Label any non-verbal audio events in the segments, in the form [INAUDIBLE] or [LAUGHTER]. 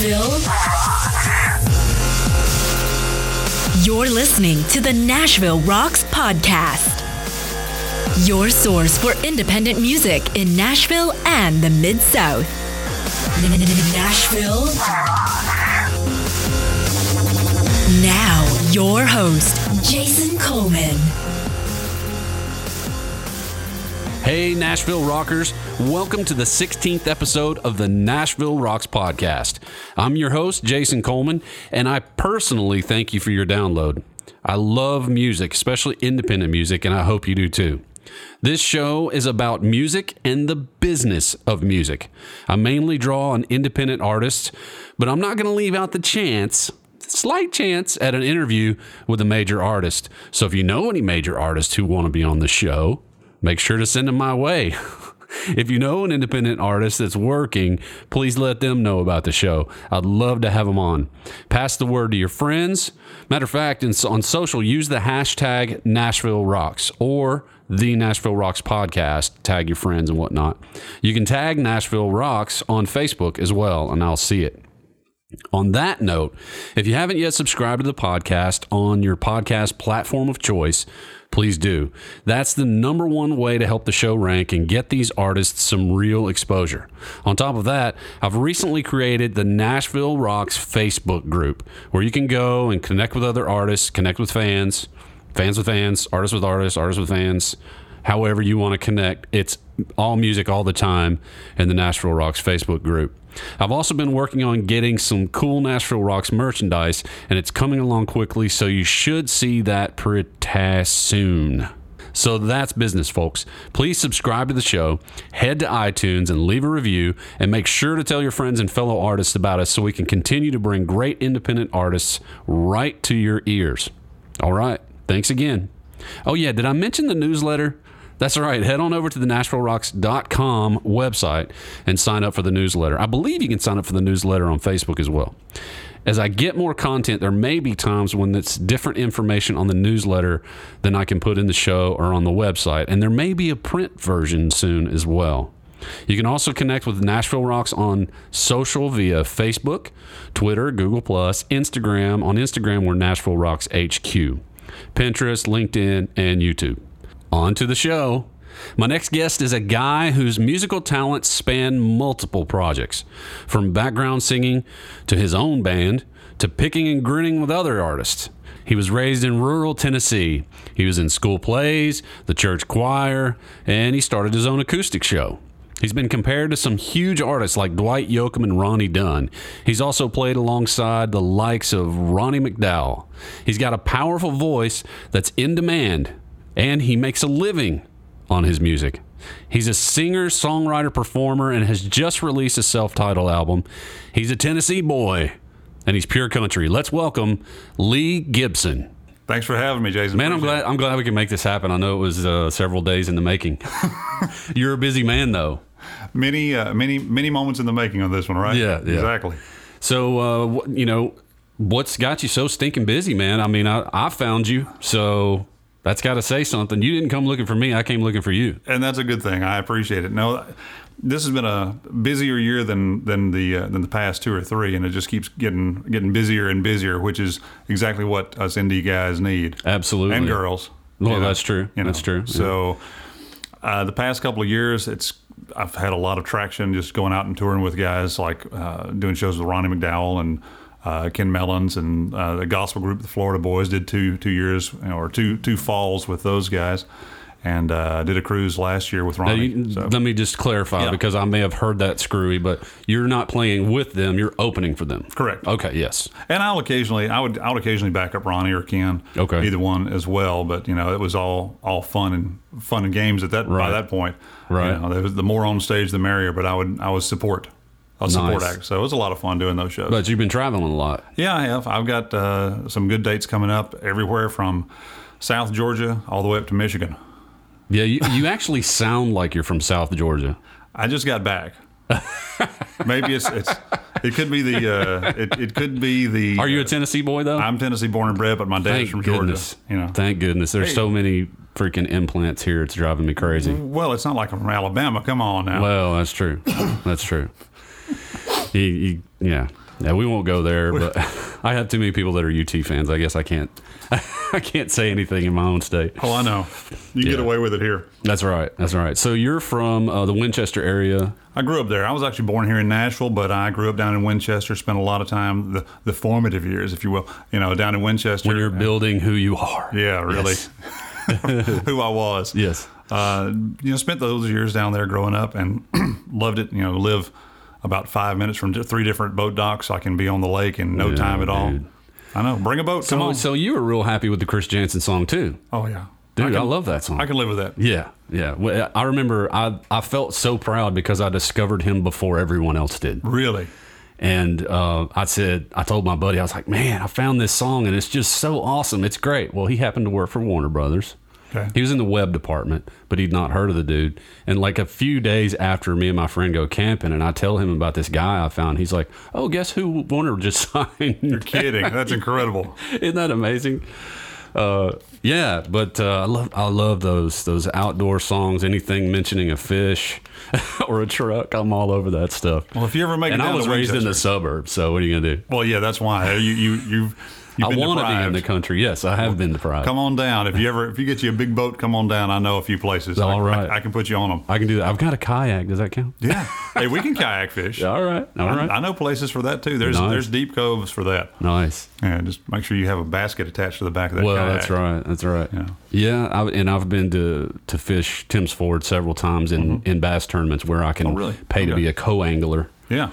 Nashville. You're listening to the Nashville Rocks Podcast. Your source for independent music in Nashville and the Mid South. Nashville. Now, your host, Jason Coleman. Hey, Nashville Rockers. Welcome to the 16th episode of the Nashville Rocks podcast. I'm your host, Jason Coleman, and I personally thank you for your download. I love music, especially independent music, and I hope you do too. This show is about music and the business of music. I mainly draw on independent artists, but I'm not going to leave out the chance slight chance at an interview with a major artist. So if you know any major artists who want to be on the show, make sure to send them my way. if you know an independent artist that's working, please let them know about the show. I'd love to have them on. Pass the word to your friends. Matter of fact, on social, use the hashtag Nashville Rocks or the Nashville Rocks podcast. Tag your friends and whatnot. You can tag Nashville Rocks on Facebook as well, and I'll see it. On that note, if you haven't yet subscribed to the podcast on your podcast platform of choice, please do. That's the number one way to help the show rank and get these artists some real exposure. On top of that, I've recently created the Nashville Rocks Facebook group where you can go and connect with other artists, connect with fans, fans with fans, artists with artists, artists with fans, however you want to connect. It's all music all the time in the Nashville Rocks Facebook group. I've also been working on getting some cool Nashville Rocks merchandise, and it's coming along quickly, so you should see that pretty soon. So that's business, folks. Please subscribe to the show, head to iTunes and leave a review, and make sure to tell your friends and fellow artists about us so we can continue to bring great independent artists right to your ears. All right. Thanks again. Oh, yeah. Did I mention the newsletter? That's right. Head on over to the NashvilleRocks.com website and sign up for the newsletter. I believe you can sign up for the newsletter on Facebook as well. As I get more content, there may be times when it's different information on the newsletter than I can put in the show or on the website. And there may be a print version soon as well. You can also connect with Nashville Rocks on social via Facebook, Twitter, Google, Instagram. On Instagram, we're Nashville Rocks HQ, Pinterest, LinkedIn, and YouTube. On to the show. My next guest is a guy whose musical talents span multiple projects, from background singing to his own band to picking and grinning with other artists. He was raised in rural Tennessee. He was in school plays, the church choir, and he started his own acoustic show. He's been compared to some huge artists like Dwight Yoakam and Ronnie Dunn. He's also played alongside the likes of Ronnie McDowell. He's got a powerful voice that's in demand, and he makes a living on his music. He's a singer, songwriter, performer, and has just released a self titled album. He's a Tennessee boy, and he's pure country. Let's welcome Lee Gibson. Thanks for having me, Jason. Man, I'm glad I'm glad we can make this happen. I know it was uh, several days in the making. [LAUGHS] You're a busy man, though. Many, uh, many, many moments in the making on this one, right? Yeah, yeah. exactly. So, uh, you know, what's got you so stinking busy, man? I mean, I, I found you, so that's got to say something. You didn't come looking for me; I came looking for you. And that's a good thing. I appreciate it. No, this has been a busier year than than the uh, than the past two or three, and it just keeps getting getting busier and busier, which is exactly what us indie guys need. Absolutely, and girls. Well, you know, that's true. You know? That's true. So, uh, the past couple of years, it's I've had a lot of traction just going out and touring with guys like uh, doing shows with Ronnie McDowell and uh, Ken Mellons and uh, the gospel group, the Florida Boys, did two two years or two two falls with those guys, and uh, did a cruise last year with Ronnie. You, so. Let me just clarify yeah. because I may have heard that screwy, but you're not playing with them; you're opening for them. Correct. Okay. Yes. And I'll occasionally, I would, I'll occasionally back up Ronnie or Ken. Okay. Either one as well, but you know, it was all all fun and fun and games at that right. by that point. Right. You know, the more on stage, the merrier. But I would, I would support a support nice. act. So it was a lot of fun doing those shows. But you've been traveling a lot. Yeah, I have. I've got uh, some good dates coming up everywhere from South Georgia all the way up to Michigan. Yeah, you, you actually sound like you're from South Georgia. I just got back. [LAUGHS] Maybe it's, it's it could be the uh, it, it could be the. Are you a Tennessee boy though? I'm Tennessee born and bred, but my dad's from goodness. Georgia. You know, thank goodness. There's hey. so many freaking implants here. It's driving me crazy. Well, it's not like I'm from Alabama. Come on now. Well, that's true. that's true. He, he, yeah. Yeah, we won't go there, but [LAUGHS] I have too many people that are UT fans. I guess I can't. [LAUGHS] I can't say anything in my own state. Oh, I know. You get away with it here. That's right. That's right. So you're from uh, the Winchester area. I grew up there. I was actually born here in Nashville, but I grew up down in Winchester. Spent a lot of time the the formative years, if you will, you know, down in Winchester. When you're building who you are. yeah, really, Yes. [LAUGHS] who I was. Yes. Uh, you know, spent those years down there growing up and [CLEARS THROAT] loved it. You know, live about five minutes from three different boat docks. So I can be on the lake in no time at all. dude. I know. Bring a boat. Come So, on. so you were real happy with the Chris Janson song too, oh yeah, dude. I, can, love that song. I can live with that. yeah, yeah. Well, I remember I I felt so proud because I discovered him before everyone else did. Really. And uh, I said, I told my buddy, I was like, man, I found this song and it's just so awesome. It's great. Well, he happened to work for Warner Brothers. Okay. He was in the web department, but he'd not heard of the dude. And like a few days after me and my friend go camping, and I tell him about this guy I found, he's like, "Oh, guess who Warner just [LAUGHS] signed?" You're kidding. That's incredible. [LAUGHS] Isn't that amazing? Uh, yeah, but uh, I love I love those those outdoor songs. Anything mentioning a fish [LAUGHS] or a truck, I'm all over that stuff. Well, if you ever make it and I was raised in the suburbs, so what are you gonna do? Well, yeah, that's why you you you've. You've I been want to be in the country. Yes, I have been deprived. Come on down. If you ever, if you get you a big boat, come on down. I know a few places. I- All right. I, I can put you on them. I can do that. I've got a kayak. Does that count? Yeah. hey, we can kayak fish. [LAUGHS] All right. All I, right. I know places for that too. There's Nice. there's deep coves for that. nice. Yeah, just make sure you have a basket attached to the back of that Well, kayak. that's right. That's right. Yeah. Yeah, I, and I've been to to fish Tim's Ford several times in, in bass tournaments where I can Mm-hmm. Oh, really? pay to be a co-angler Yeah.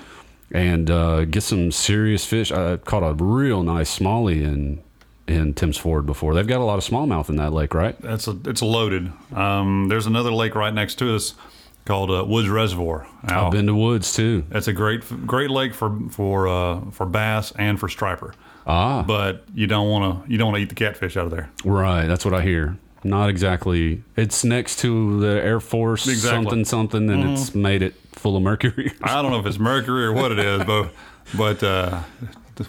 And uh, get some serious fish. I caught a real nice smallie in in Tim's Ford before. They've got a lot of smallmouth in that lake, right? That's a it's loaded. Um, there's another lake right next to us called uh, Woods Reservoir. I've been to woods too. That's a great great lake for for uh, for bass and for striper. Ah, But you don't want to you don't want to eat the catfish out of there. right. That's what I hear. Not exactly. It's next to the Air Force Exactly. Mm-hmm. something something, and it's made it full of mercury. [LAUGHS] I don't know if it's mercury or what it is, but but uh,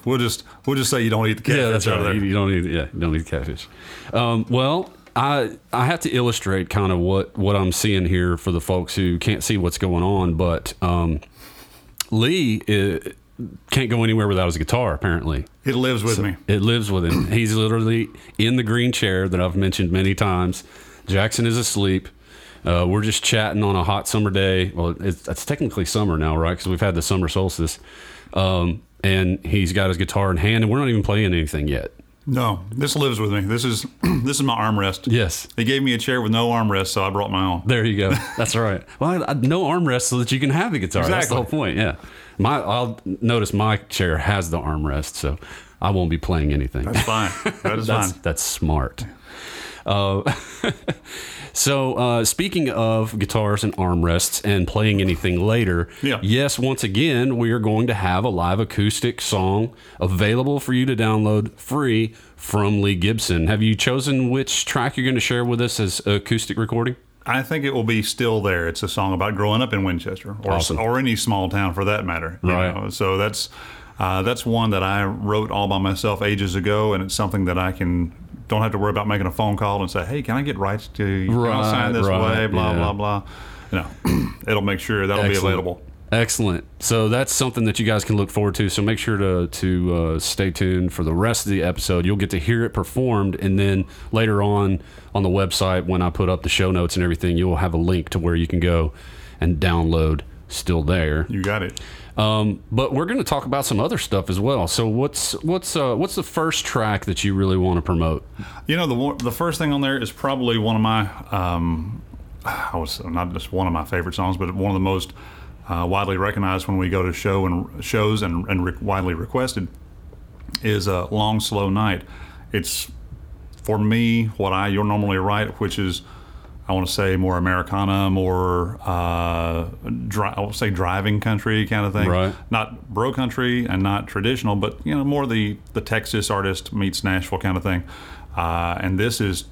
we'll just we'll just say you don't eat the catfish Yeah, that's out of right. there. You, you don't need yeah, you don't need catfish. Um, well, I I have to illustrate kind of what what I'm seeing here for the folks who can't see what's going on, but um, Lee uh can't go anywhere without his guitar. Apparently, It lives with me. it lives with him. He's literally in the green chair that I've mentioned many times. Jackson is asleep. Uh, we're just chatting on a hot summer day. Well, it's, it's technically summer now, right? Because we've had the summer solstice. Um, and he's got his guitar in hand, and we're not even playing anything yet. No, this lives with me. This is [CLEARS THROAT] this is my armrest. Yes. They gave me a chair with no armrest, so I brought my own. There you go. [LAUGHS] That's right. Well, I, I, no armrest so that you can have the guitar. That's the whole point. Yeah. My, I'll notice my chair has the armrest, so I won't be playing anything. That's fine. That is [LAUGHS] that's, fine. that's smart. Uh, [LAUGHS] so, uh, speaking of guitars and armrests and playing anything later, Yeah. yes, once again, we are going to have a live acoustic song available for you to download free from Lee Gibson. Have you chosen which track you're going to share with us as acoustic recording? I think it will be still there. It's a song about growing up in Winchester, or Awesome. or any small town for that matter. you Right. know. So that's uh, that's one that I wrote all by myself ages ago, and it's something that I can don't have to worry about making a phone call and say, "Hey, can I get rights to you? Can I sign this right, way?" Blah yeah. blah blah. You know, [CLEARS THROAT] it'll make sure that'll be available. Excellent. So that's something that you guys can look forward to. So make sure to to uh, stay tuned for the rest of the episode. You'll get to hear it performed, and then later on on the website, when I put up the show notes and everything, you'll have a link to where you can go and download. Still there. You got it. Um, but we're going to talk about some other stuff as well. So what's what's uh, what's the first track that you really want to promote? You know, the the first thing on there is probably one of my, um, I was not just one of my favorite songs, but one of the most uh, widely recognized when we go to show and shows and, and re- widely requested is uh, "Long Slow Night." It's for me what I you're normally write, which is I want to say more Americana, more uh, dri- I will say driving country kind of thing. Right. Not bro country and not traditional, but you know more the the Texas artist meets Nashville kind of thing. Uh, and this is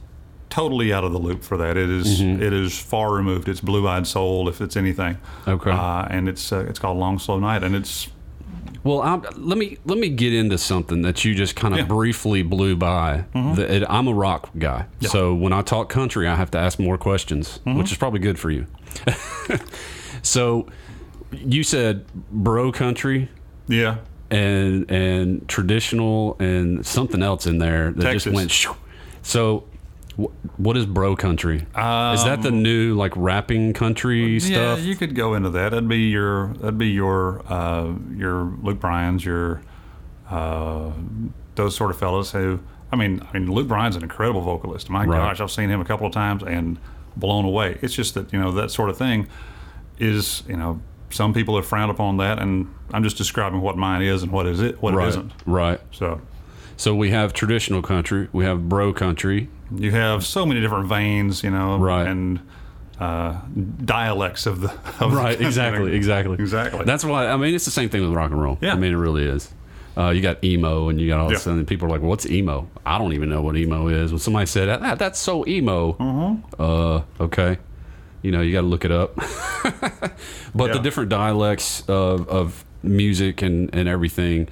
totally out of the loop for that. It is- Mm-hmm. it is far removed. It's blue eyed soul if it's anything. Okay. Uh, and it's uh, it's called Long Slow Night, and it's Well, I'm, let me let me get into something that you just kind of Yeah. Mm-hmm. briefly blew by. The- it- I'm a rock guy, so when I talk country, I have to ask more questions, Mm-hmm. which is probably good for you. [LAUGHS] so, you said bro country. yeah. and and traditional and something else in there that Texas. just went. Shoo. So, what is bro country? is that the new like rapping country Yeah, stuff? Yeah, you could go into that. That'd be your that'd be your uh, your Luke Bryan's, your uh, those sort of fellas who. I mean, I mean, Luke Bryan's an incredible vocalist. My Right. gosh, I've seen him a couple of times and blown away. It's just that you know that sort of thing is you know some people have frowned upon that, and I'm just describing what mine is and what is it, what it right, isn't. right. So So we have traditional country, we have bro country, you have so many different veins, you know, Right. and uh, dialects of the [LAUGHS] of right? country. Exactly, exactly, Exactly. That's why I mean it's the same thing with rock and roll. Yeah. I mean it really is. Uh, you got emo, and you got all Yeah. a sudden people are like, "What's emo?" I don't even know what emo is. When somebody said that, that's so emo. Mm-hmm. Uh, okay, you know, you got to look it up. [LAUGHS] but the different dialects of, of music and, and everything,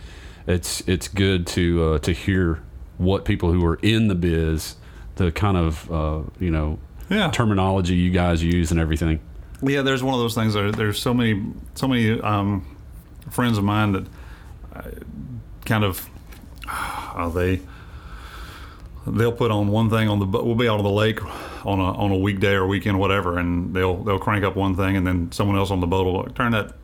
it's it's good to uh, to hear what people who are in the biz, the kind of uh, you know Yeah. terminology you guys use and everything. Yeah, there's one of those things. There, there's so many, so many um, friends of mine that uh, kind of [SIGHS] they they'll put on one thing on the. We'll be out on the lake on a on a weekday or weekend, whatever, and they'll they'll crank up one thing, and then someone else on the boat will turn that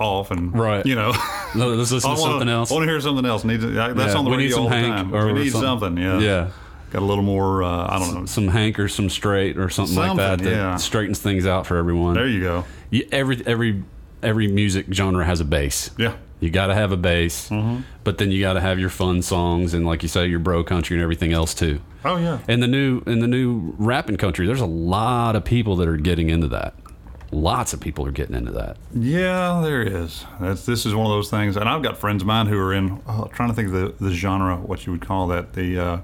off, and Right. you know. No, let's listen [LAUGHS] to wanna, something else. I want to hear something else. Need to, that's Yeah, on the we need some all the Hank time. or we need some- something. Yeah. Yeah. Got a little more. Uh, I don't know. some hank or some straight or something, like that Something, that yeah. straightens things out for everyone. There you go. You- every every every music genre has a bass. Yeah. You got to have a bass, Mm-hmm. but then you got to have your fun songs and, like you say, your bro country and everything else too. Oh yeah. And the new in the new rapping country, there's a lot of people that are getting into that. Lots of people are getting into that. Yeah, there is. That's this is one of those things, and I've got friends of mine who are in. Oh, trying to think of the the genre, what you would call that. The uh,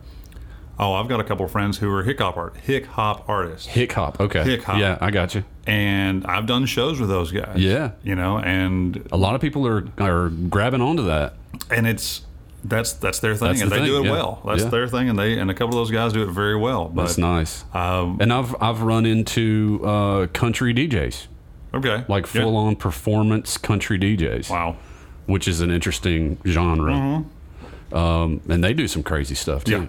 oh, I've got a couple of friends who are hip hop art, hip hop artists, Hick hop, okay. Hick hop. Yeah, I got you. and I've done shows with those guys. Yeah. you know, and A lot of people are are grabbing onto that. and it's that's that's their thing, That's and the they do it yeah. well. That's Yeah. their thing, and they and a couple of those guys do it very well. But That's nice. um, And I've I've run into uh, country DJs, okay, like Yeah. full on performance country DJs. Wow. which is an interesting genre. Um, and they do some crazy stuff too. Mm-hmm. Yeah.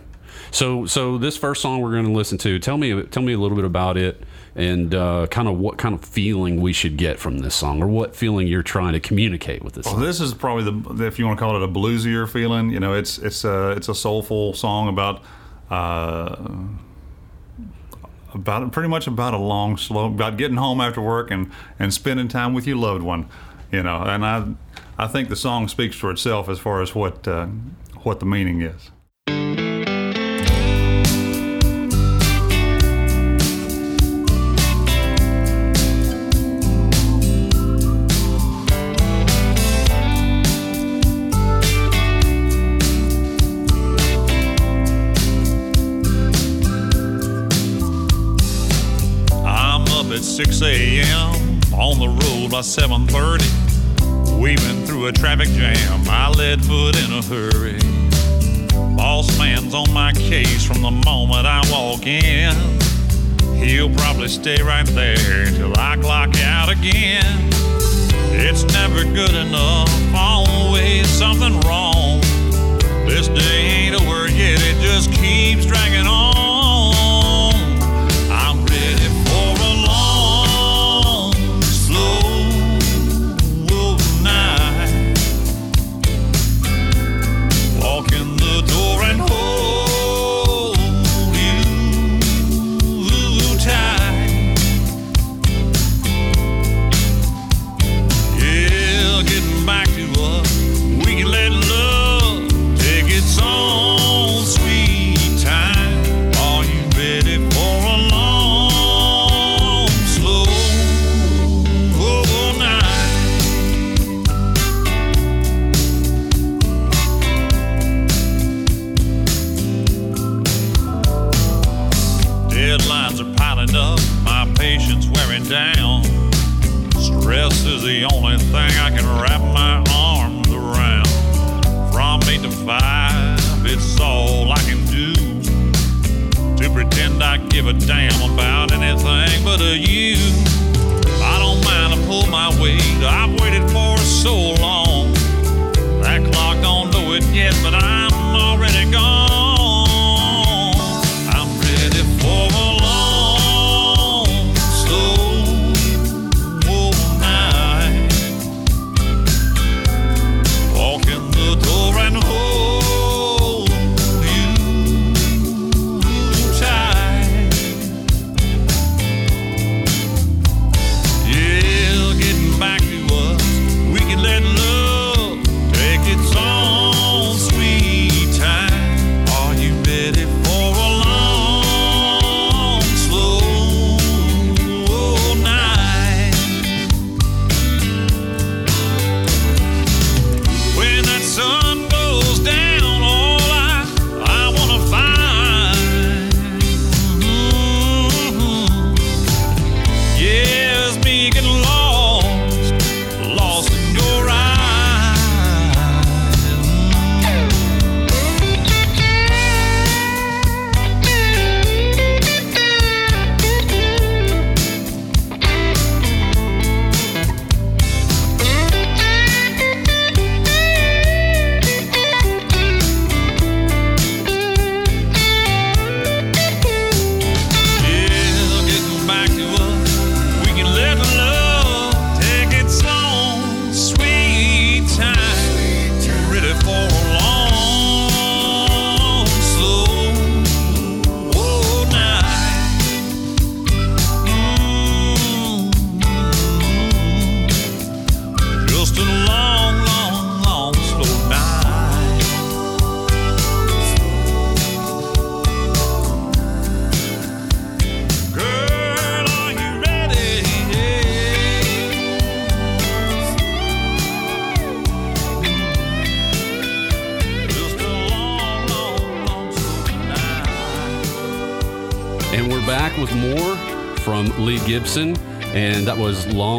So, so this first song we're going to listen to, tell me, tell me a little bit about it, and uh, kind of what kind of feeling we should get from this song, or what feeling you're trying to communicate with this. Well, song. this is probably the if you want to call it a bluesier feeling. You know, it's it's a it's a soulful song about uh, about pretty much about a long slow about getting home after work and and spending time with your loved one. You know, and I I think the song speaks for itself as far as what uh, what the meaning is. By 7:30, weaving through a traffic jam. I led foot in a hurry. Boss man's on my case from the moment I walk in. He'll probably stay right there till I clock out again. It's never good enough, always something wrong. This day ain't over yet, it just keeps dragging on.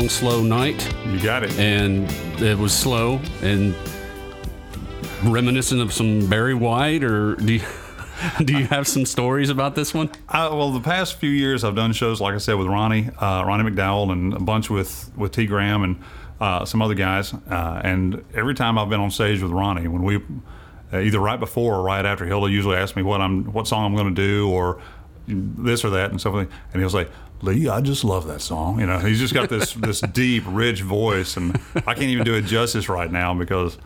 Long Slow Night. You got it. And it was slow and reminiscent of some Barry White, or do you, [LAUGHS] do you have some stories about this one? Uh, well, the past few years, I've done shows, like I said, with Ronnie, uh, Ronnie McDowell, and a bunch with with T. Graham and uh, some other guys. Uh, and every time I've been on stage with Ronnie, when we uh, either right before or right after, he'll usually ask me what I'm, what song I'm going to do, or this or that, and stuff. like And he'll say, "Lee, I just love that song." You know, he's just got this [LAUGHS] this deep, rich voice, and I can't even do it justice right now because.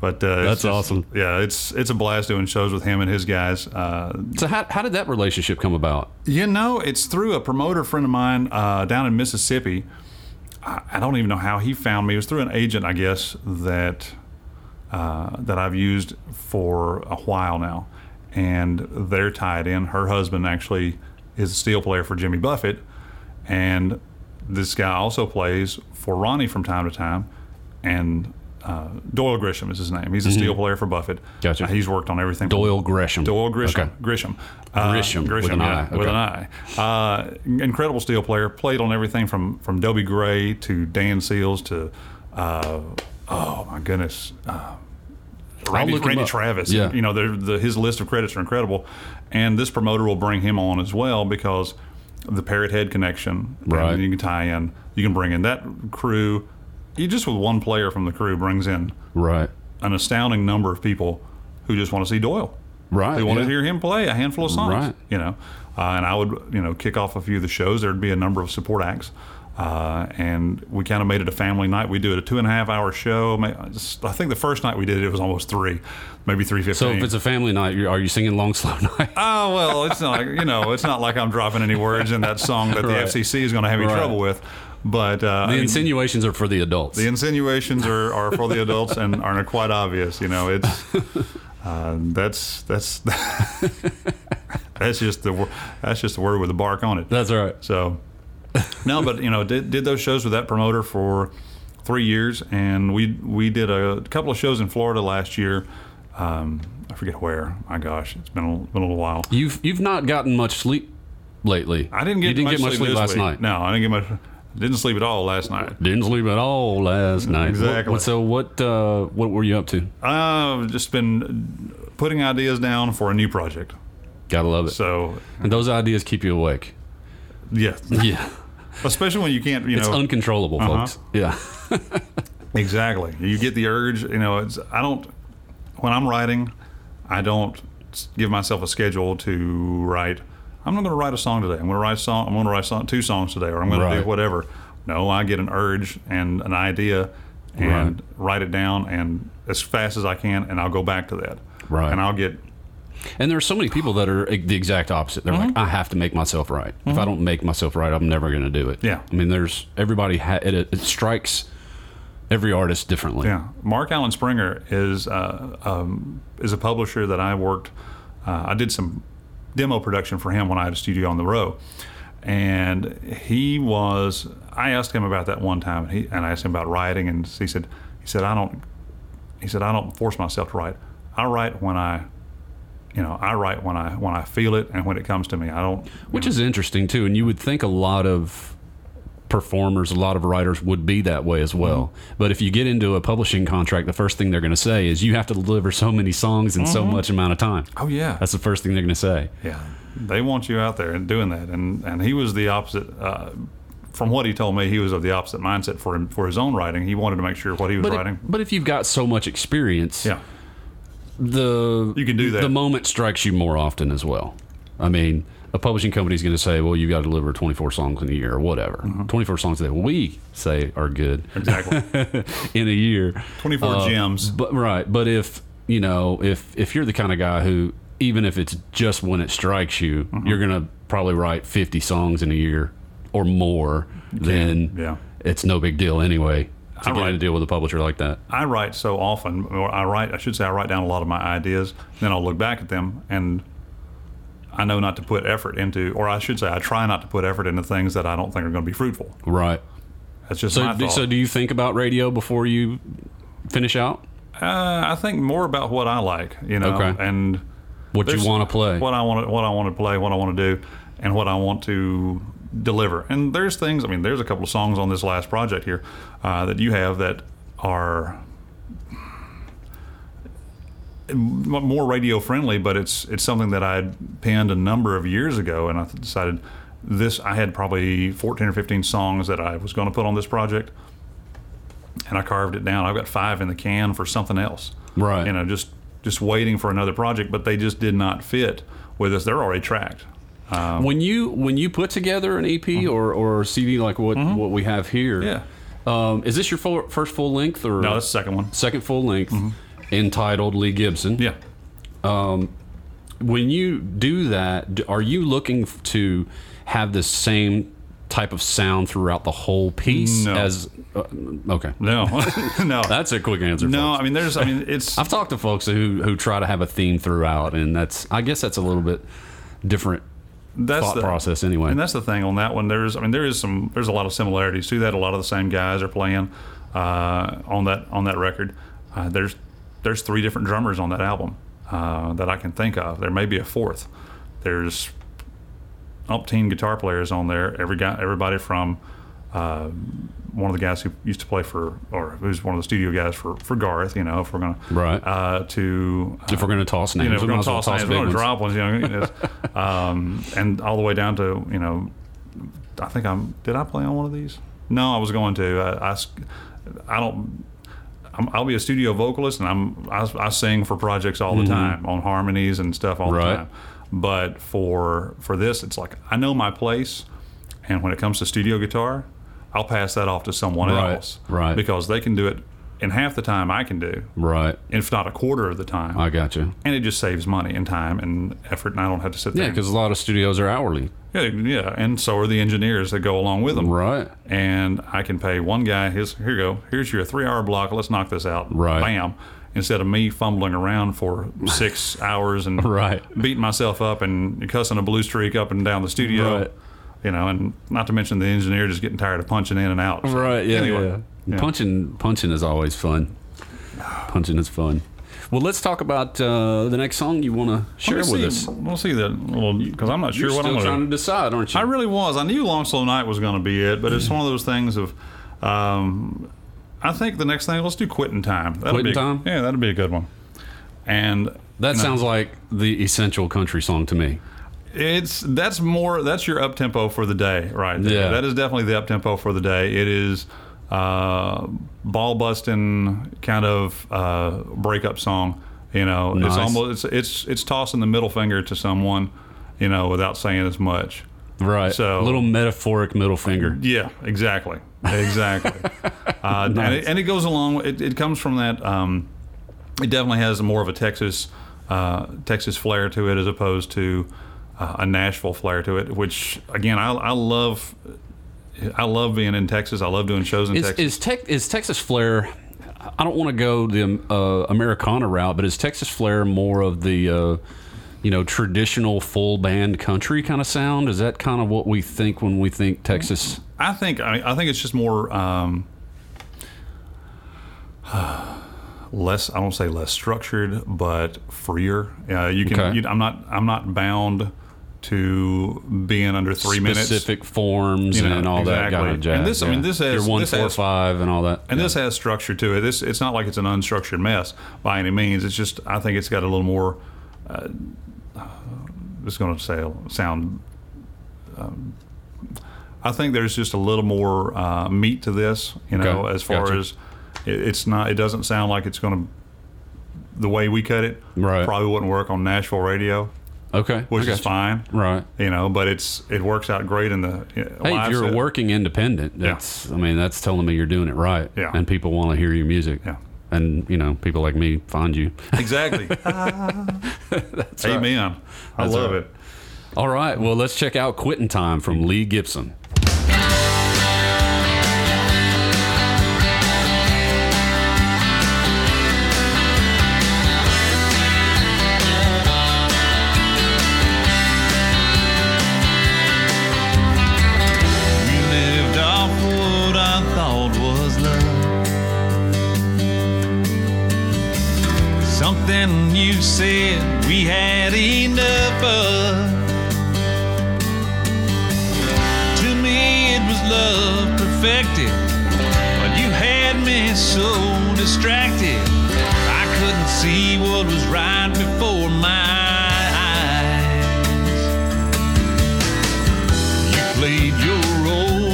But uh, That's awesome. Yeah, it's it's a blast doing shows with him and his guys. Uh, So how, how did that relationship come about? you know, it's through a promoter friend of mine uh, down in Mississippi. I, I don't even know how he found me. It was through an agent, I guess, that uh, that I've used for a while now, and they're tied in. Her husband actually is a steel player for Jimmy Buffett, and this guy also plays for Ronnie from time to time, and. Uh, Doyle Grisham is his name. He's a steel player for Buffett. Mm-hmm. Gotcha. Uh, he's worked on everything. Doyle Gresham. Doyle Grisham. Okay. Grisham. Uh, Grisham, with an yeah, I. With Okay. an I. Uh, incredible steel player. Played on everything from from Dobie Gray to Dan Seals to uh, oh my goodness. Uh, Randy, Randy. Travis. Yeah. You know, the, his list of credits are incredible. And this promoter will bring him on as well because the Parrot Head connection. Right. You can tie in. You can bring in that crew. You just with one player from the crew brings in Right. an astounding number of people who just want to see Doyle. Right. They want yeah. to hear him play a handful of songs. Right. You know, uh, and I would you know kick off a few of the shows. There'd be a number of support acts. Uh, and we kind of made it a family night. We do it a two and a half hour show. I think the first night we did it, it was almost three, maybe three fifteen. So if it's a family night, you're, you singing Long Slow [LAUGHS] Night? Oh well, it's not like you know, it's not like I'm dropping any words in that song that the [LAUGHS] FCC is going to have any Right. trouble with. But uh, I the mean, insinuations are for the adults. the insinuations are, are for the adults and are quite obvious. You know, it's [LAUGHS] uh, that's that's that's just the that's just the word with the bark on it. That's right. So [LAUGHS] no, but you know, did, did those shows with that promoter for three years, and we we did a couple of shows in Florida last year. Um, I forget where. My gosh, it's been a, been a little while. You've you've not gotten much sleep lately. I didn't get you didn't much get much sleep, this last week. night. No, I didn't get much. Didn't sleep at all last night. Didn't sleep at all last night. Exactly. What- so what uh, what were you up to? I've just been putting ideas down for a new project. Gotta love it. So and those ideas keep you awake. Yeah, Yeah. [LAUGHS] especially when you can't, you It's know, uncontrollable, Uh-huh. folks. Yeah. [LAUGHS] Exactly. You get the urge. You know, it's I don't when I'm writing, I don't give myself a schedule to write. I'm not going to write a song today. I'm going to write a song. I'm going to write song, two songs today, or I'm going to do whatever. No, I get an urge and an idea, and write it down, and as fast as I can, and I'll go back to that. Right. And I'll get And there are so many people that are the exact opposite. They're Mm-hmm. like, I have to make myself right. If I don't make myself right, I'm never going to do it. Yeah. I mean, there's everybody. Ha- it, it strikes every artist differently. Yeah, Mark Alan Springer is uh, um, is a publisher that I worked. Uh, I did some demo production for him when I had a studio on the row, and he was. I asked him about that one time, and he and I asked him about writing, and he said he said I don't. He said I don't force myself to write. I write when I. You know, I write when I when I feel it and when it comes to me. I don't. Which is interesting too. And you would think a lot of performers, a lot of writers would be that way as well. Mm-hmm. But if you get into a publishing contract, the first thing they're going to say is you have to deliver so many songs in so much amount of time. Oh yeah. That's the first thing they're going to say. Yeah, they want you out there and doing that, and and he was the opposite. Uh, from what he told me, he was of the opposite mindset for him for his own writing. He wanted to make sure what he was But, writing. but if you've got so much experience, yeah, the You can do that. The moment strikes you more often as well. I mean, a publishing company is going to say, "Well, you've got to deliver 24 songs in a year, or whatever. Mm-hmm. 24 songs that we say are good exactly. [LAUGHS] in a year." Twenty four Uh, gems. But right, but if you know, if if you're the kind of guy who, even if it's just when it strikes you, Mm-hmm. you're gonna probably write 50 songs in a year or more, then yeah. it's no big deal anyway to I get write- in a deal with a publisher like that. I write so often, or I write. I should say I write down a lot of my ideas. Then I'll look back at them, and I know not to put effort into, or I should say, I try not to put effort into things that I don't think are going to be fruitful. Right. That's just So, do, so do you think about radio before you finish out? uh, I think more about what I like, you know, Okay. and What you want to play? what I want what I want to play, what I want to do, and what I want to deliver. And there's things. I mean, there's a couple of songs on this last project here uh, that you have that are more radio friendly, but it's it's something that I had penned a number of years ago, and I decided this. I had probably 14 or 15 songs that I was going to put on this project, and I carved it down. I've got five in the can for something else. Right. You know, just just waiting for another project, but they just did not fit with us. They're already tracked. Um, when you when you put together an EP mm-hmm. or, or CD like what mm-hmm. what we have here, Yeah. um, is this your full, first full length or No, that's the second one. second full length mm-hmm. entitled Lee Gibson? Yeah. Um, when you do that, are you looking to have the same type of sound throughout the whole piece? No. As uh, okay, No, [LAUGHS] [LAUGHS] no, that's a quick answer. no. folks. I mean, there's. I mean, it's. I've talked to folks who who try to have a theme throughout, and that's I guess that's a little bit different that's thought the, process anyway. And that's the thing on that one. There's, I mean, there is some, there's a lot of similarities to that. A lot of the same guys are playing uh, on that on that record. Uh, there's there's three different drummers on that album uh, that I can think of. There may be a fourth. There's umpteen guitar players on there. Every guy, everybody from uh, one of the guys who used to play for, or who's one of the studio guys for for Garth. You know, if we're gonna Right. uh, to if we're going to toss names, you know, we we're gonna toss, toss names, we're going to ones. drop ones, you know, [LAUGHS] um, and all the way down to you know, I think I'm. Did I play on one of these? No, I was going to. I, I I don't. I'm, I'll be a studio vocalist, and I'm I, I sing for projects all the time on harmonies and stuff all Mm-hmm. The time. But for for this, it's like I know my place, and when it comes to studio guitar, I'll pass that off to someone Right, else, right. Because they can do it in half the time I can do, Right, if not a quarter of the time I got you. and it just saves money and time and effort, and I don't have to sit there. Yeah, because a lot of studios are hourly. yeah, yeah, and so are the engineers that go along with them. Right. And I can pay one guy his here you go. Here's your three hour block. Let's knock this out. Right. Bam. Instead of me fumbling around for six [LAUGHS] hours and Right. beating myself up and cussing a blue streak up and down the studio. Right. You know, and not to mention the engineer just getting tired of punching in and out. Right. Yeah. Anyway, yeah. yeah. Punching, punching is always fun. Punching is fun. Well, let's talk about uh, the next song you want to share Let me with us. We'll see that little because I'm not sure You're what I'm still going to trying to decide, aren't you? I really was. I knew Long Slow Night was going to be it, but it's one of those things of. Um, I think the next thing, let's do Quitting Time. That'll Quitting be Time? Yeah, that'd be a good one. And that you know, sounds like the essential country song to me. It's that's more that's your up tempo for the day, right? there. Yeah. that is definitely the up tempo for the day. It is uh, ball busting kind of uh, breakup song. You know, Nice. it's almost it's it's it's tossing the middle finger to someone, you know, without saying as much. Right. So- a little metaphoric middle finger. Yeah, exactly, exactly. [LAUGHS] uh, and, it, and it goes along. It, it comes from that. Um, it definitely has more of a Texas uh, Texas flair to it as opposed to uh, a Nashville flair to it. Which again, I, I love. I love being in Texas. I love doing shows in Is Texas. is, is Texas Flair? I don't want to go the uh, Americana route, but is Texas Flair more of the uh, you know traditional full band country kind of sound? Is that kind of what we think when we think Texas? I think I, I think it's just more um, [SIGHS] less. I don't say less structured, but freer. Uh, you can. Okay. You, I'm not. I'm not bound to being under three minutes. specific forms You know, and all that kind of And jazz. this- I mean, this has- your one this four has- five and all that. And this has structure to it. This it's not like it's an unstructured mess by any means. It's just I think it's got a little more. Uh, it's going to say sound. Um, I think there's just a little more uh, meat to this. You know, Okay, as far gotcha. as it, it's not. It doesn't sound like it's going to. The way we cut it, Right. probably wouldn't work on Nashville radio, okay, which is you. fine. Right. You know, but it's it works out great in the. Hey, if you're set. working independent, that's I mean that's telling me you're doing it right. Yeah. And people want to hear your music. Yeah. And you know, people like me find you. Exactly. [LAUGHS] Amen. I That's love right. it. All right. Well, let's check out Quitting Time from Lee Gibson. said we had enough of. To me, it was love perfected, but you had me so distracted. I couldn't see what was right before my eyes. You played your role.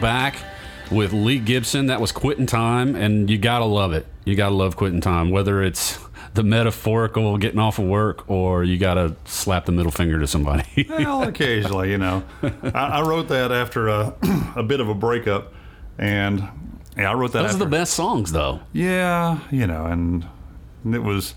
Back with Lee Gibson. That was quitting time, and you gotta love it. You gotta love quitting time, whether it's the metaphorical getting off of work or you gotta slap the middle finger to somebody. [LAUGHS] Well, occasionally, you know. I, I wrote that after a, [CLEARS THROAT] a bit of a breakup, and yeah, I wrote that. Those are the best songs, though. Yeah, you know, and it was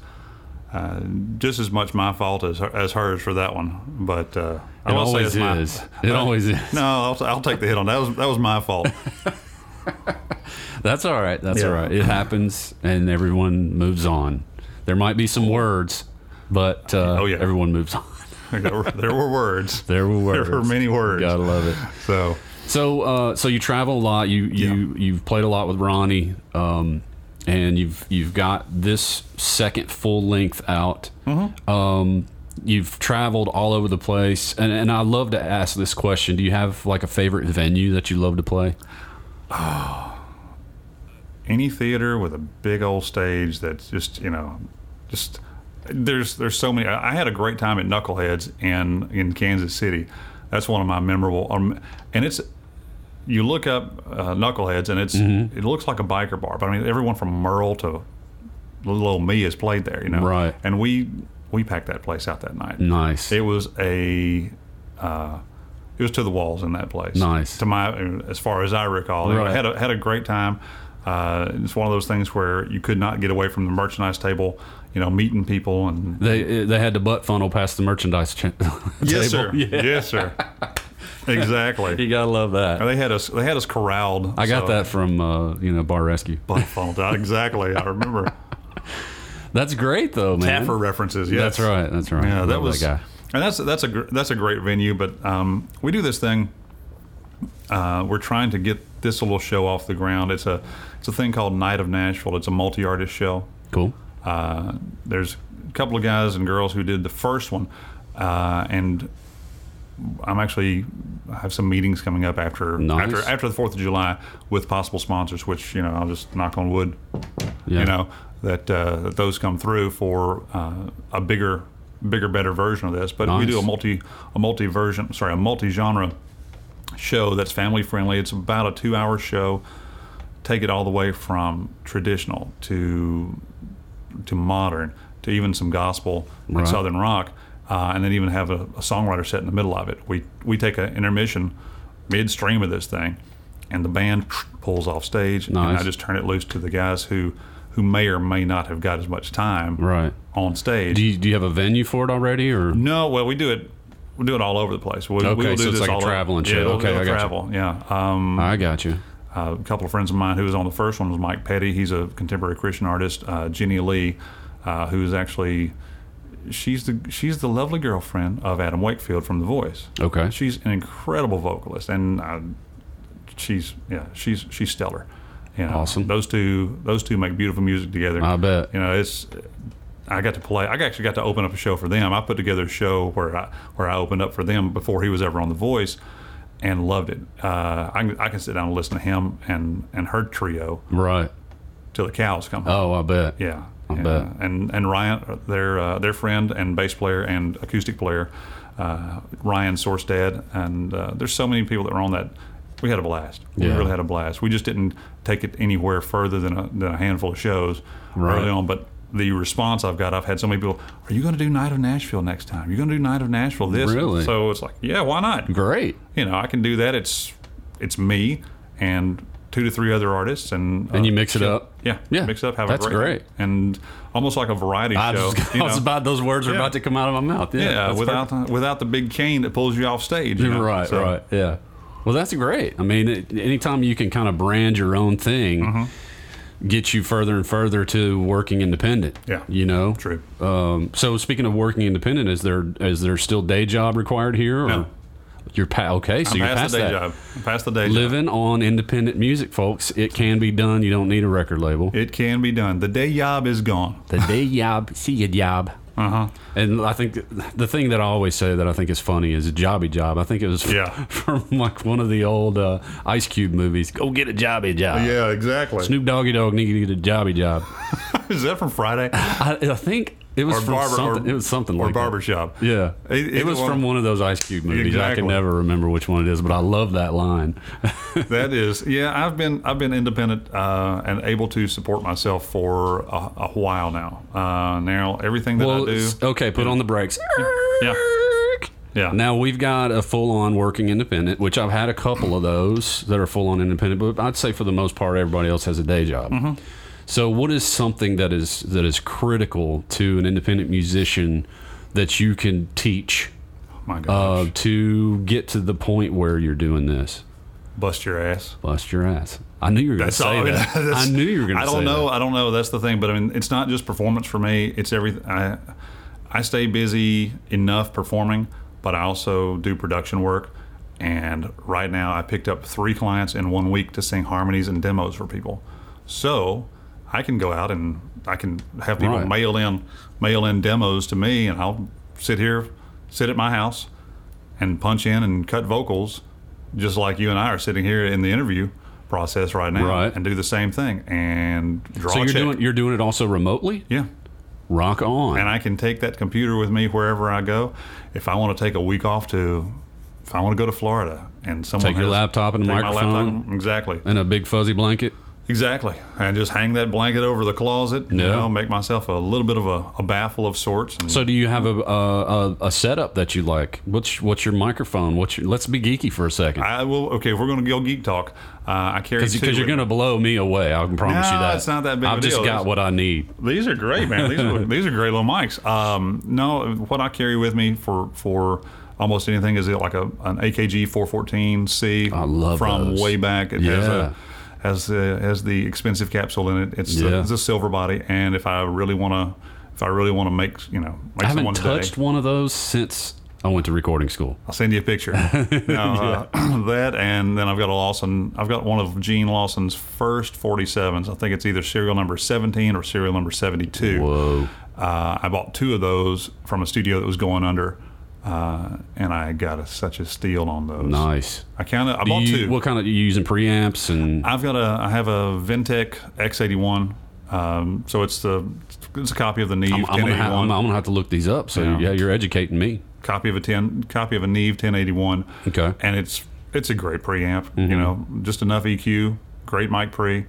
uh, just as much my fault as as hers for that one. But uh, It will say always my- is. It always is. No, I'll, I'll take the hit on that. Was, that was my fault. [LAUGHS] That's all right. That's Yeah. all right. It happens, and everyone moves on. There might be some words, but uh, Oh, yeah. everyone moves on. [LAUGHS] there, were, there were words. There were words. There were many words. Gotta love it. So So, uh, so you travel a lot. You you you've played a lot with Ronnie, um, and you've you've got this second full length out. Mm-hmm. Um, you've traveled all over the place, and and I love to ask this question: Do you have like a favorite venue that you love to play? Oh, [SIGHS] any theater with a big old stage that's just you know just there's there's so many. I had a great time at Knuckleheads in in Kansas City. That's one of my memorable. Um, and it's you look up uh, Knuckleheads and it's Mm-hmm. it looks like a biker bar. But I mean, everyone from Merle to little old me has played there. You know, Right. And we we packed that place out that night. Nice. It was a. Uh, it was to the walls in that place. Nice. To my, as far as I recall, Right. I had a, had a great time. Uh, it's one of those things where you could not get away from the merchandise table. You know, meeting people and They they had to butt funnel past the merchandise ch- [LAUGHS] table. Yes, sir. [LAUGHS] Yeah. yes, sir. exactly. [LAUGHS] You gotta love that. They had us. They had us corralled. I got so- that from uh, you know Bar Rescue. Butt funnel. Exactly. I remember. That's great though, man. Taffer references. Yes. That's right. That's right. Yeah, that was. guy. And that's that's a gr- that's a great venue. But um, we do this thing. Uh, we're trying to get this little show off the ground. It's a it's a thing called Night of Nashville. It's a multi artist show. Cool. Uh, there's a couple of guys and girls who did the first one, uh, and I'm actually I have some meetings coming up after Nice. after after the Fourth of July with possible sponsors. Which you know I'll just knock on wood. Yeah. You know that uh, that those come through for uh, a bigger bigger better version of this. But we do a multi a multi version sorry a multi genre show that's family friendly. It's about a two hour show. Take it all the way from traditional to to modern to even some gospel and Right. southern rock, uh, and then even have a, a songwriter set in the middle of it. We we take an intermission midstream of this thing, and the band pulls off stage, and I just turn it loose to the guys who who may or may not have got as much time Right. on stage. Do you, do you have a venue for it already, or No, well, we do it. We do it all over the place. We, Okay, we will do so it's this like a all over- traveling Yeah, show. it'll- Okay, it'll I got you. travel. Yeah. Um, I got you. uh, a couple of friends of mine who was on the first one was Mike Petty. He's a contemporary Christian artist. Uh, Jenny Lee, uh, who is actually she's the she's the lovely girlfriend of Adam Wakefield from The Voice. Okay. She's an incredible vocalist, and uh, she's yeah she's she's stellar. You know, Awesome. Those two those two make beautiful music together. I bet. You know, it's. I got to play. I actually got to open up a show for them. I put together a show where I where I opened up for them before he was ever on The Voice, and loved it. Uh, I, can- I can sit down and listen to him and and her trio Right. till the cows come home. Oh, I bet. Yeah, I yeah. bet. And and Ryan, their uh, their friend and bass player and acoustic player, uh, Ryan Sorstad, and uh, there's so many people that were on that. We had a blast. We really had a blast. We just didn't take it anywhere further than a, than a handful of shows Right. early on. But the response I've got, I've had so many people. Are you going to do Night of Nashville next time? You're going to do Night of Nashville this? Really? So it's like, yeah, why not? Great. You know, I can do that. It's it's me and two to three other artists, and And you uh, mix it show- up? Yeah, Yeah, mix it up. Have that's a great, great. and almost like a variety I show. was, you I was know? about those words are about to come out of my mouth. Yeah, yeah, without the, without the big cane that pulls you off stage. You know? right, So, right, yeah. Well, that's great. I mean, it, anytime you can kind of brand your own thing, Mm-hmm. gets you further and further to working independent. Yeah. you know. True. Um, so speaking of working independent, is there is there still day job required here? Or No. You're pa- okay. So I'm you're past past the day that. job. I'm past the day job. Living on independent music, folks. It can be done. You don't need a record label. It can be done. The day job is gone. The day job, see ya job. Uh huh. And I think the thing that I always say that I think is funny is a jobby job. I think it was Yeah. [LAUGHS] from like one of the old uh, Ice Cube movies. Go get a jobby job. Yeah, exactly. Snoop Doggy Dogg needed to get a jobby job. [LAUGHS] is that from Friday I, I think it was from barber something. or, it was something or like that. barbershop? Yeah, It- it, it was from one of those Ice Cube movies. I can never remember which one it is, but I love that line. [LAUGHS] that is, yeah. I've been I've been independent uh, and able to support myself for a, a while now. Uh, now everything that well, I do, okay, put on the brakes. yeah, yeah. Now we've got a full-on working independent, which I've had a couple of those that are full-on independent, but I'd say for the most part, everybody else has a day job. Mm-hmm. So, what is something that is that is critical to an independent musician that you can teach my uh, to get to the point where you're doing this? bust your ass. Bust your ass. I knew you were going to say all. I that. I knew you were going to I don't know. that. I don't know. That's the thing. But I mean, it's not just performance for me. It's everything. I I stay busy enough performing, but I also do production work. And right now, I picked up three clients in one week to sing harmonies and demos for people. So I can go out and I can have people Right. mail in mail in demos to me, and I'll sit here, sit at my house, and punch in and cut vocals, just like you and I are sitting here in the interview process right now, Right. and do the same thing and draw So you're doing you're doing it also remotely. yeah, Rock on. and I can take that computer with me wherever I go. If I want to take a week off to, if I want to go to Florida and someone Take your has- laptop and a microphone. laptop- exactly, and a big fuzzy blanket. Exactly, and just hang that blanket over the closet. You know, make myself a little bit of a, a baffle of sorts. So, do you have a a, a, setup that you like? What's what's your microphone? What's your, let's be geeky for a second. I will. Okay, if we're going to go geek talk, uh, I carry Because you're going to blow me away. I can promise you that. it's not that big of I've just deal. got It's- what I need. These are great, man. These are these are great little mics. Um, no, what I carry with me for for almost anything is it like a an AKG 414C. I love from those. way back. It Yeah. A has uh, has the expensive capsule in it. It's, the, Yeah. it's a silver body, and if I really want to, if I really want to make you know make I haven't touched day, one of those since I went to recording school. I'll send you a picture. [LAUGHS] Now, uh, [CLEARS THROAT] that, and then I've got a Lawson. I've got one of Gene Lawson's first 47s. I think it's either serial number 17 or serial number 72. Whoa. Uh, I bought two of those from a studio that was going under, uh, and I got a, such a steal on those. Nice. I kind of I Do bought you- two. What kind of you using preamps and I've got a I have a Vintech X81. Um, so it's the it's a copy of the Neve I'm, I'm gonna have, I'm, I'm gonna have to look these up. So Yeah. yeah, you're educating me. copy of a 10 copy of a Neve 1081. Okay. Mm-hmm. And it's it's a great preamp. You know, just enough EQ, great mic pre,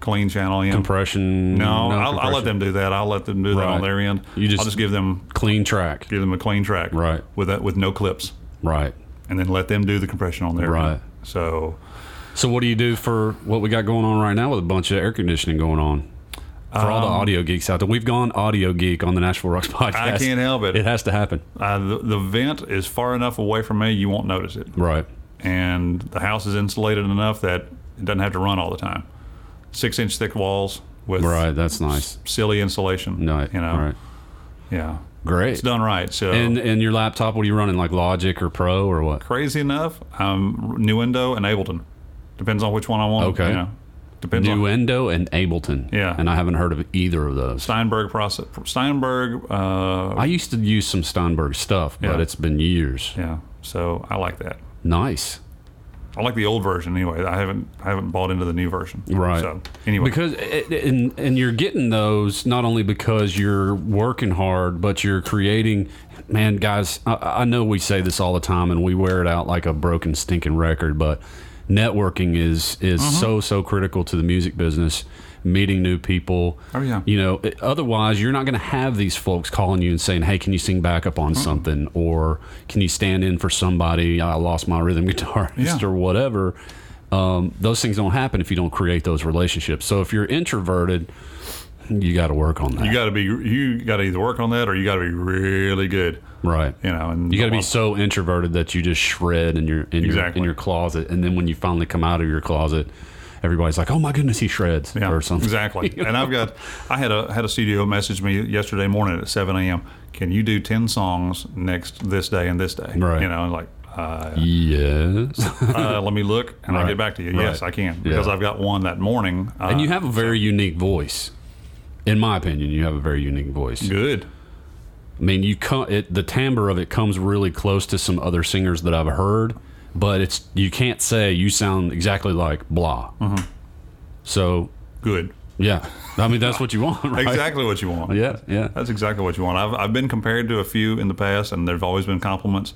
clean channel in. Compression. no, I'll, I'll let them do that. I'll let them do that on their end. You just- I'll just give them clean track. give them a clean track. Right. With that with no clips. Right. And then let them do the compression on their Right. end. So So what do you do for what we got going on right now with a bunch of air conditioning going on? For all the audio geeks out there, we've gone audio geek on the Nashville Rocks podcast. Um, I can't help it. It has to happen. uh, the, the vent is far enough away from me you won't notice it. Right. and the house is insulated enough that it doesn't have to run all the time. Six inch thick walls with Right. That's nice. silly insulation. No. you know, right. yeah, Great. it's done right. So And and your laptop, what are you running? Like Logic or Pro or what? crazy enough, um, Nuendo and Ableton depends on which one I want. Okay. you know. depends on Nuendo and Ableton. Yeah. And I haven't heard of either of those. Steinberg process. Steinberg, uh, I used to use some Steinberg stuff, but Yeah. it's been years. yeah. So I like that. Nice. I like the old version anyway. I haven't I haven't bought into the new version. Right. So anyway, Because it- and and you're getting those not only because you're working hard, but you're creating. Man, guys, I, I know we say this all the time, and we wear it out like a broken, stinking record. But networking is is Mm-hmm. so so critical to the music business. Meeting new people. Oh, yeah. You know, it- otherwise you're not going to have these folks calling you and saying, "Hey, can you sing backup on something?" or "Can you stand in for somebody? I lost my rhythm [LAUGHS] guitarist," Yeah. or whatever um, those things don't happen if you don't create those relationships. So if you're introverted, you got to work on that. you got to be you got to either work on that or you got to be really good. right. You know, and You got to be so introverted that you just shred in your in your in your closet, and then when you finally come out of your closet, everybody's like, "Oh my goodness, he shreds," Yeah, or something. Exactly. [LAUGHS] And I've got, I had a had a studio message me yesterday morning at 7 a.m. Can you do 10 songs next this day and this day? Right. You know, like, uh, Yes. [LAUGHS] uh, let me look and I'll get back to you. Right. Yes, I can because Yeah. I've got one that morning. Uh, and you have a very unique voice. In my opinion, you have a very unique voice. good. I mean, you come it, the timbre of it comes really close to some other singers that I've heard, but it's you can't say you sound exactly like blah. Mm-hmm. So Good. yeah, I mean that's what you want, [LAUGHS] right? Exactly what you want. Yeah, yeah. That's exactly what you want. I've, I've been compared to a few in the past, and there've always been compliments.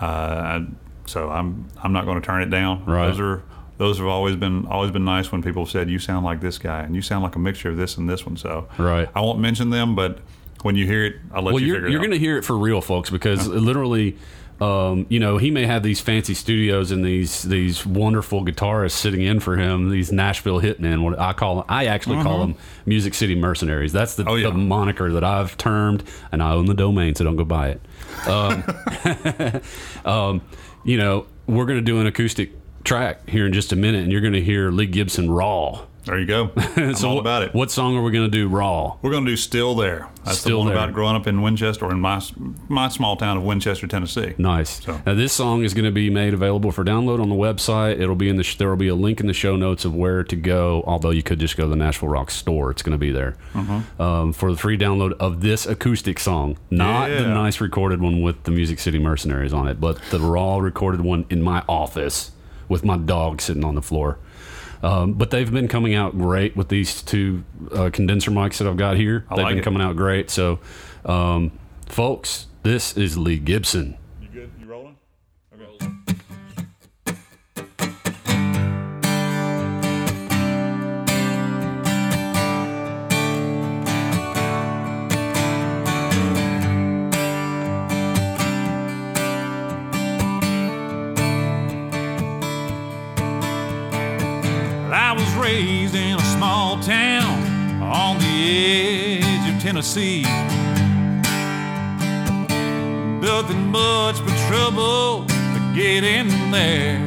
Uh, I, so I'm I'm not going to turn it down. Right. Those are those have always been always been nice when people have said you sound like this guy and you sound like a mixture of this and this one. So Right. I won't mention them, but when you hear it, I'll let Well, you you're figure it you're out. going to hear it for real, folks, because literally. Um, you know, he may have these fancy studios and these these wonderful guitarists sitting in for him. These Nashville hitmen, what I call, I actually call them Music City mercenaries. That's the. Oh, yeah. the moniker that I've termed, and I own the domain, so don't go buy it. Um, [LAUGHS] um, you know, we're going to do an acoustic track here in just a minute, and you're going to hear Lee Gibson raw. There you go. [LAUGHS] I'm so all about it. What song are we going to do raw? We're going to do "Still There." That's Still the one There. about growing up in Winchester, or in my my small town of Winchester, Tennessee. Nice. So- Now this song is going to be made available for download on the website. It'll be in the. Sh- there will be a link in the show notes of where to go. Although you could just go to the Nashville Rock store. It's going to be there Mm-hmm. um, for the free download of this acoustic song, not the nice recorded one with the Music City Mercenaries on it, but the raw recorded one in my office with my dog sitting on the floor. Um, but they've been coming out great with these two uh, condenser mics that I've got here. I they've like been it. coming out great. So, um, folks, this is Lee Gibson. Small town on the edge of Tennessee. Nothing much but trouble to get in there.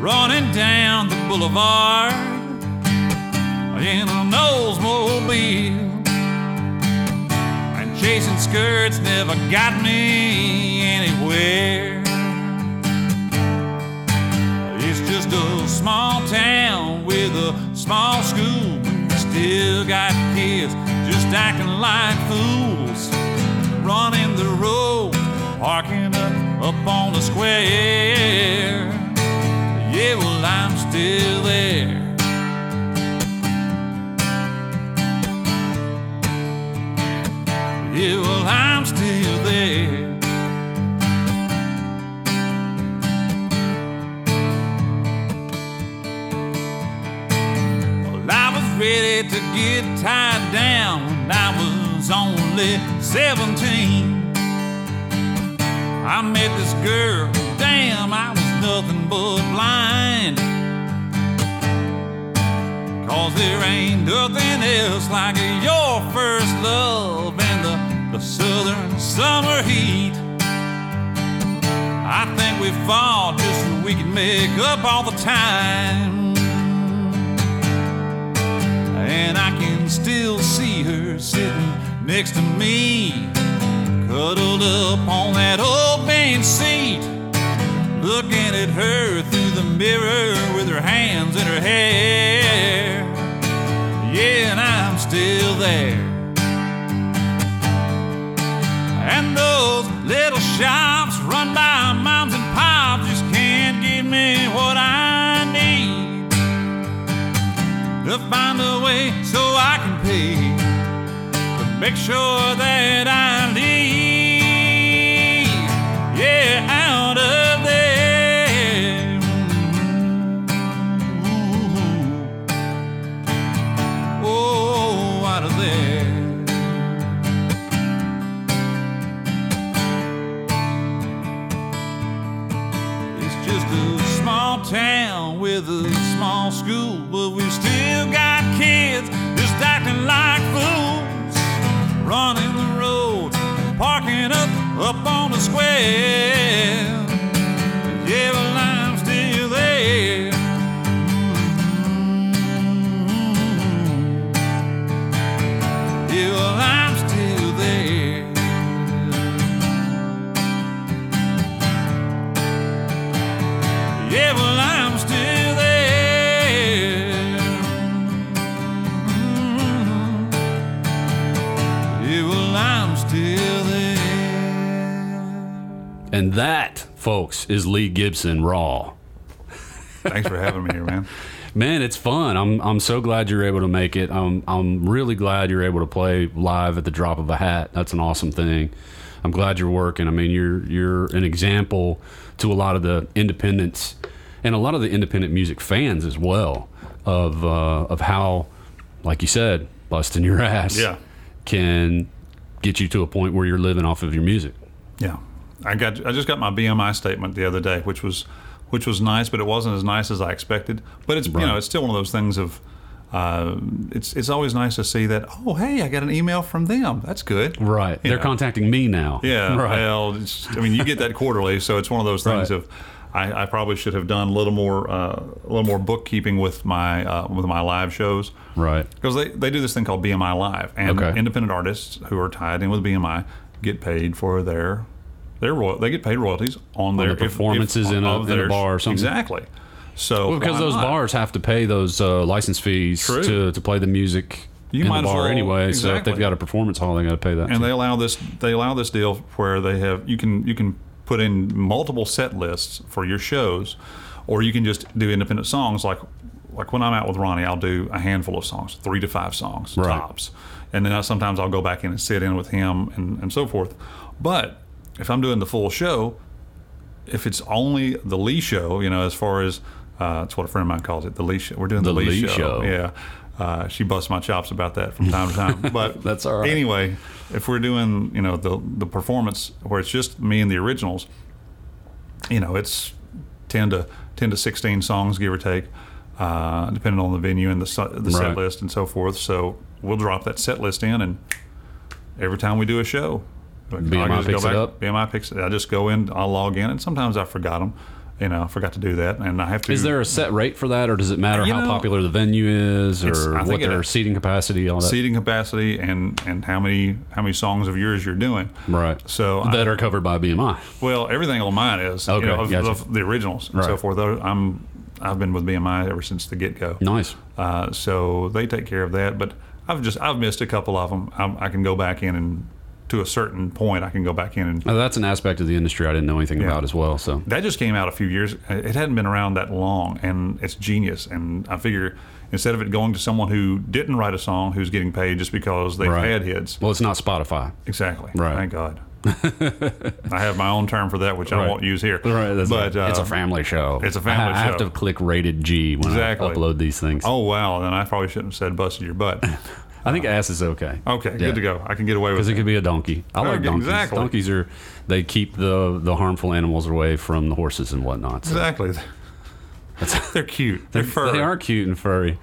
Running down the boulevard in an Oldsmobile. And chasing skirts never got me anywhere. A small town with a small school. Still got kids just acting like fools. Running the road, parking up, up on the square. Yeah, well, I'm still there. Yeah, well, I'm still there. Ready to get tied down when I was only 17. I met this girl, damn, I was nothing but blind. Cause there ain't nothing else like your first love and the, the southern summer heat. I think we fought just so we can make up all the time. And I can still see her sitting next to me, cuddled up on that old bench seat, looking at her through the mirror with her hands in her hair. Yeah, and I'm still there. And those little shops run by moms and pops just can't give me what I to find a way so I can pay to make sure that I leave. Yeah, out of there. Oh, out of there. It's just a small town with a small school, but we've still up on the square. And that, folks, is Lee Gibson Raw. Thanks for having me here, man. [LAUGHS] Man, it's fun. I'm I'm so glad you're able to make it. I'm I'm really glad you're able to play live at the drop of a hat. That's an awesome thing. I'm glad you're working. I mean, you're you're an example to a lot of the independents and a lot of the independent music fans as well of uh, of how, like you said, busting your [LAUGHS] ass Yeah. can get you to a point where you're living off of your music. Yeah, I got. I just got my BMI statement the other day, which was, which was nice, but it wasn't as nice as I expected. But it's you know it's still one of those things of, uh, it's it's always nice to see that. Oh, hey, I got an email from them. That's good. Right. You They're know. contacting me now. Yeah. [LAUGHS] Right. Well, it's, I mean, you get that quarterly, so it's one of those things Right. of. I, I probably should have done a little more, uh, a little more bookkeeping with my uh, with my live shows right. because they, they do this thing called BMI Live, and Okay. independent artists who are tied in with BMI get paid for their their royal. They get paid royalties on their the performances in a- of in a bar or something. Exactly. So Well, because those not? bars have to pay those uh, license fees True. to, to play the music You in might the bar well- anyway. So if they've got a performance hall, they got to pay that. and too. they allow this they allow this deal where they have you can you can put in multiple set lists for your shows, or you can just do independent songs. Like like when I'm out with Ronnie, I'll do a handful of songs, three to five songs Right. tops, and then I, sometimes I'll go back in and sit in with him and, and so forth. But if I'm doing the full show, if it's only the Lee show, you know, as far as uh, that's what a friend of mine calls it, the Lee show. We're doing the, The Lee, Lee show. show. Yeah. Uh, she busts my chops about that from time to time. [LAUGHS] But That's all right. Anyway, if we're doing, you know, the the performance where it's just me and the originals, you know, it's ten to ten to sixteen songs, give or take, uh, depending on the venue and the the Right. set list and so forth. So we'll drop that set list in, and every time we do a show, BMI picks it up? BMI picks it. I just go in, I'll log in, and sometimes I forgot them. You know, I forgot to do that, and I have to. Is there a set rate for that, or does it matter how know, popular the venue is, or what it their seating capacity, all that? seating capacity and and how many how many songs of yours you're doing? right. So I- that are covered by BMI. Well, everything on mine is Okay, you know, gotcha. of the originals and so forth. I'm I've been with BMI ever since the get go. Nice. Uh, so they take care of that. But I've just I've missed a couple of them. I, I can go back in and to a certain point I can go back in and Now, that's an aspect of the industry I didn't know anything about as well. So that just came out a few years. It hadn't been around that long, and it's genius. And I figure instead of it going to someone who didn't write a song who's getting paid just because they've Right. had hits, well, it's not Spotify. Exactly. Right. Thank God. [LAUGHS] I have my own term for that, which I won't use here. Right. But right. it's a uh, family show. it's a family I, I have to click rated G when Exactly. I upload these things. Oh wow! Then I probably shouldn't have said "busted your butt." [LAUGHS] I think ass is okay. Okay, Yeah. good to go. I can get away with it. Because it could be a donkey. I like donkeys. exactly. Donkeys are they keep the the harmful animals away from the horses and whatnot. So Exactly. [LAUGHS] They're cute. [LAUGHS] They're furry. they are cute and furry.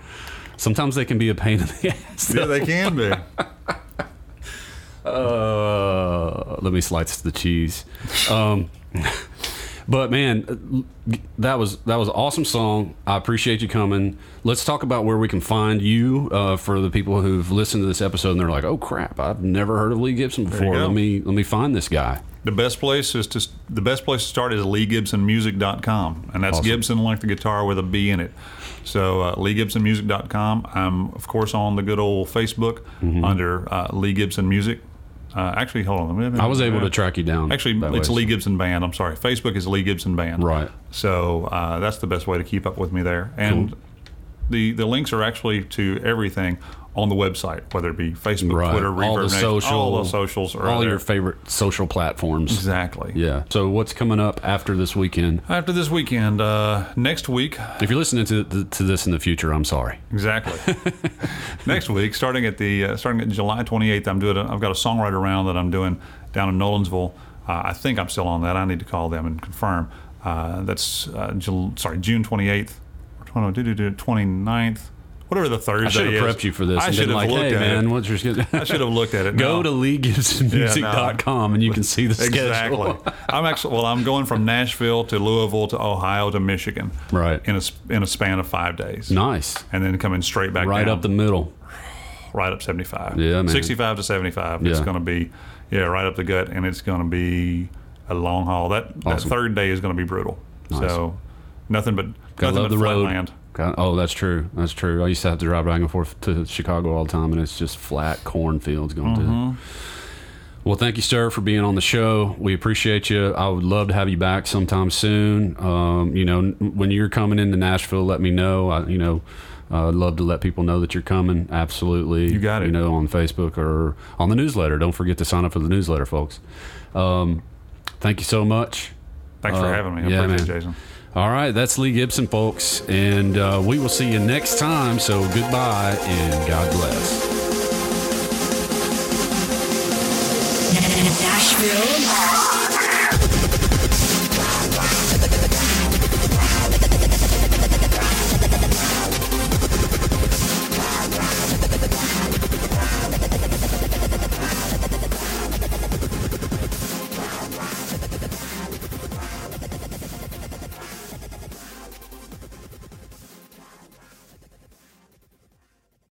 Sometimes they can be a pain in the [LAUGHS] ass. Yeah, they can be. Uh, let me slice the cheese. Um, but man, that was that was an awesome song. I appreciate you coming. Let's talk about where we can find you uh, for the people who've listened to this episode and they're like, "Oh crap, I've never heard of Lee Gibson before. Let me let me find this guy." The best place is to the best place to start is LeeGibsonMusic.com, and that's Awesome. Gibson like the guitar with a B in it. So uh, LeeGibsonMusic.com. I'm of course on the good old Facebook Mm-hmm. under uh, Lee Gibson Music. Uh, actually, hold on. I was able to track you down. Actually, it's way. Lee Gibson Band. I'm sorry. Facebook is Lee Gibson Band. Right. So uh, that's the best way to keep up with me there. And the the links are actually to everything on the website, whether it be Facebook, Right. Twitter, all the Reverb Nation, social, all the socials are all your favorite social platforms. exactly. Yeah. So what's coming up after this weekend? After this weekend, uh, next week, If you're listening to to this in the future, I'm sorry. exactly. [LAUGHS] next week, starting at the uh, starting at July 28th, I'm doing. A, I've got a songwriter round that I'm doing down in Nolensville. Uh, I think I'm still on that. I need to call them and confirm. Uh, that's uh, Jul- sorry, June 28th or 20, do, do, do, 29th, whatever the Thursday I should have prepped you for this. I should have like, looked hey at man, it. what's your I should have looked at it. [LAUGHS] Go No. to leegibsonmusic.com and you can see the schedule. Exactly. I'm [LAUGHS] actually well. I'm going from Nashville to Louisville to Ohio to Michigan. Right. In a in a span of five days. nice. And then coming straight back Right down, up the middle. right up 75. Yeah, man. 65 to 75. Yeah. It's going to be yeah right up the gut, and it's going to be a long haul. That that third day is going to be brutal. So nothing but Gotta nothing but the flat road. land. God- oh, that's true. That's true. I used to have to drive back and forth to Chicago all the time, and it's just flat cornfields going Mm-hmm. to. Well, thank you, sir, for being on the show. We appreciate you. I would love to have you back sometime soon. Um, you know, when you're coming into Nashville, let me know. I, you know, uh, I'd love to let people know that you're coming. Absolutely. You got it. You know, on Facebook or on the newsletter. Don't forget to sign up for the newsletter, folks. Um, thank you so much. Thanks for Uh, having me. I yeah, appreciate man. it, Jason. All right, that's Lee Gibson, folks. And uh, we will see you next time. So goodbye and God bless. Nashville